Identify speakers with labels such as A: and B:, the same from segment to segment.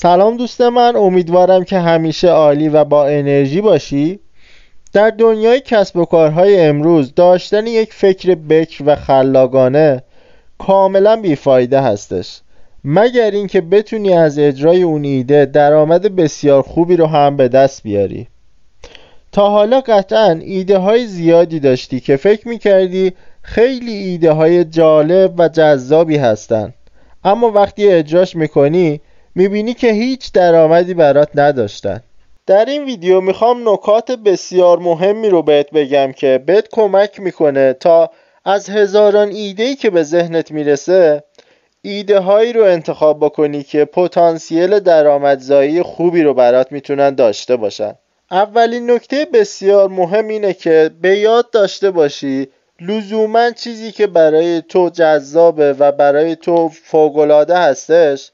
A: سلام دوست من امیدوارم که همیشه عالی و با انرژی باشی. در دنیای کسب و کارهای امروز داشتن یک فکر بکر و خلاقانه کاملا بیفایده هستش. مگر اینکه بتونی از اجرای اون ایده درآمد بسیار خوبی رو هم به دست بیاری. تا حالا قطعا ایده های زیادی داشتی که فکر می‌کردی خیلی ایده های جالب و جذابی هستن. اما وقتی اجراش می‌کنی می‌بینی که هیچ درآمدی برات نداشتن. در این ویدیو می‌خوام نکات بسیار مهمی رو بهت بگم که بهت کمک می‌کنه تا از هزاران ایده که به ذهنت می‌رسه ایده هایی رو انتخاب بکنی که پتانسیل درآمدزایی خوبی رو برات می‌تونن داشته باشن. اولین نکته بسیار مهم اینه که به یاد داشته باشی لزوما چیزی که برای تو جذابه و برای تو فوقالعاده هستش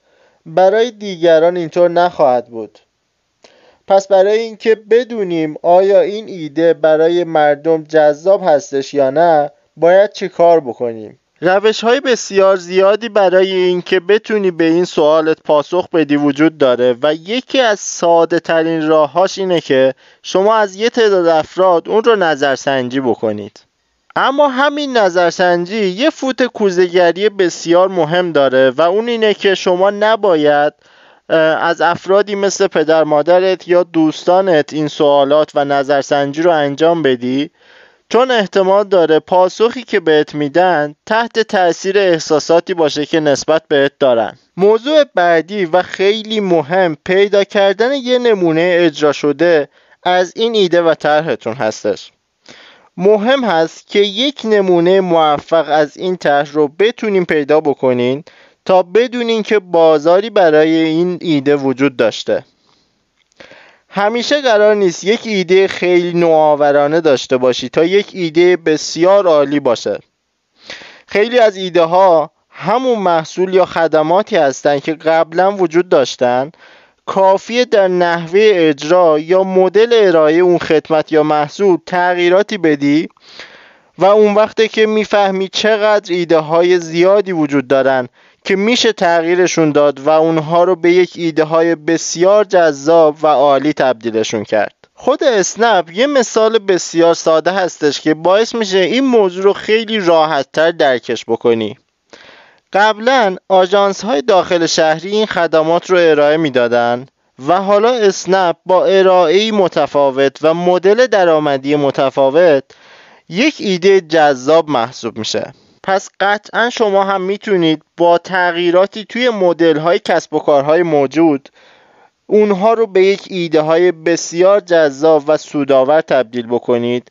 A: برای دیگران اینطور نخواهد بود. پس برای اینکه بدونیم آیا این ایده برای مردم جذاب هستش یا نه باید چه کار بکنیم؟ روش های بسیار زیادی برای اینکه بتونی به این سوالت پاسخ بدی وجود داره و یکی از ساده ترین راههاش اینه که شما از یه تعداد افراد اون رو نظرسنجی بکنید. اما همین نظرسنجی یه فوت کوزگری بسیار مهم داره و اون اینه که شما نباید از افرادی مثل پدر مادرت یا دوستانت این سوالات و نظرسنجی رو انجام بدی چون احتمال داره پاسخی که بهت میدن تحت تاثیر احساساتی باشه که نسبت بهت دارن. موضوع بعدی و خیلی مهم پیدا کردن یه نمونه اجرا شده از این ایده و طرحتون هستش. مهم هست که یک نمونه موفق از این طرح رو بتونیم پیدا بکنین تا بدونین که بازاری برای این ایده وجود داشته. همیشه قرار نیست یک ایده خیلی نوآورانه داشته باشی تا یک ایده بسیار عالی باشه. خیلی از ایده ها همون محصول یا خدماتی هستند که قبلا وجود داشتن کافیه در نحوه اجرا یا مدل ارائه اون خدمت یا محصول تغییراتی بدی؟ و اون وقته که می‌فهمی چقدر ایده های زیادی وجود دارن که میشه تغییرشون داد و اونها رو به یک ایده های بسیار جذاب و عالی تبدیلشون کرد. خود اسنپ یه مثال بسیار ساده هستش که باعث میشه این موضوع رو خیلی راحتتر درکش بکنی. قبلا آژانس های داخل شهری این خدمات رو ارائه می‌دادن و حالا اسنپ با ارائه متفاوت و مدل درآمدی متفاوت یک ایده جذاب محسوب میشه. پس قطعا شما هم می‌تونید با تغییراتی توی مدل های کسب و کارهای موجود اونها رو به یک ایده های بسیار جذاب و سودآور تبدیل بکنید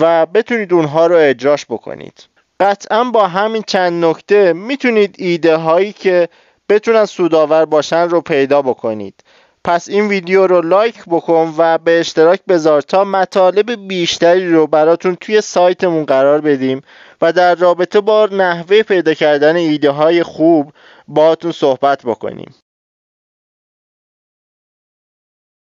A: و بتونید اونها رو اجراش بکنید. قطعا با همین چند نکته می‌تونید ایده هایی که بتونن سودآور باشن رو پیدا بکنید. پس این ویدیو رو لایک بکن و به اشتراک بذار تا مطالب بیشتری رو براتون توی سایتمون قرار بدیم و در رابطه با نحوه پیدا کردن ایده های خوب باهاتون صحبت بکنیم.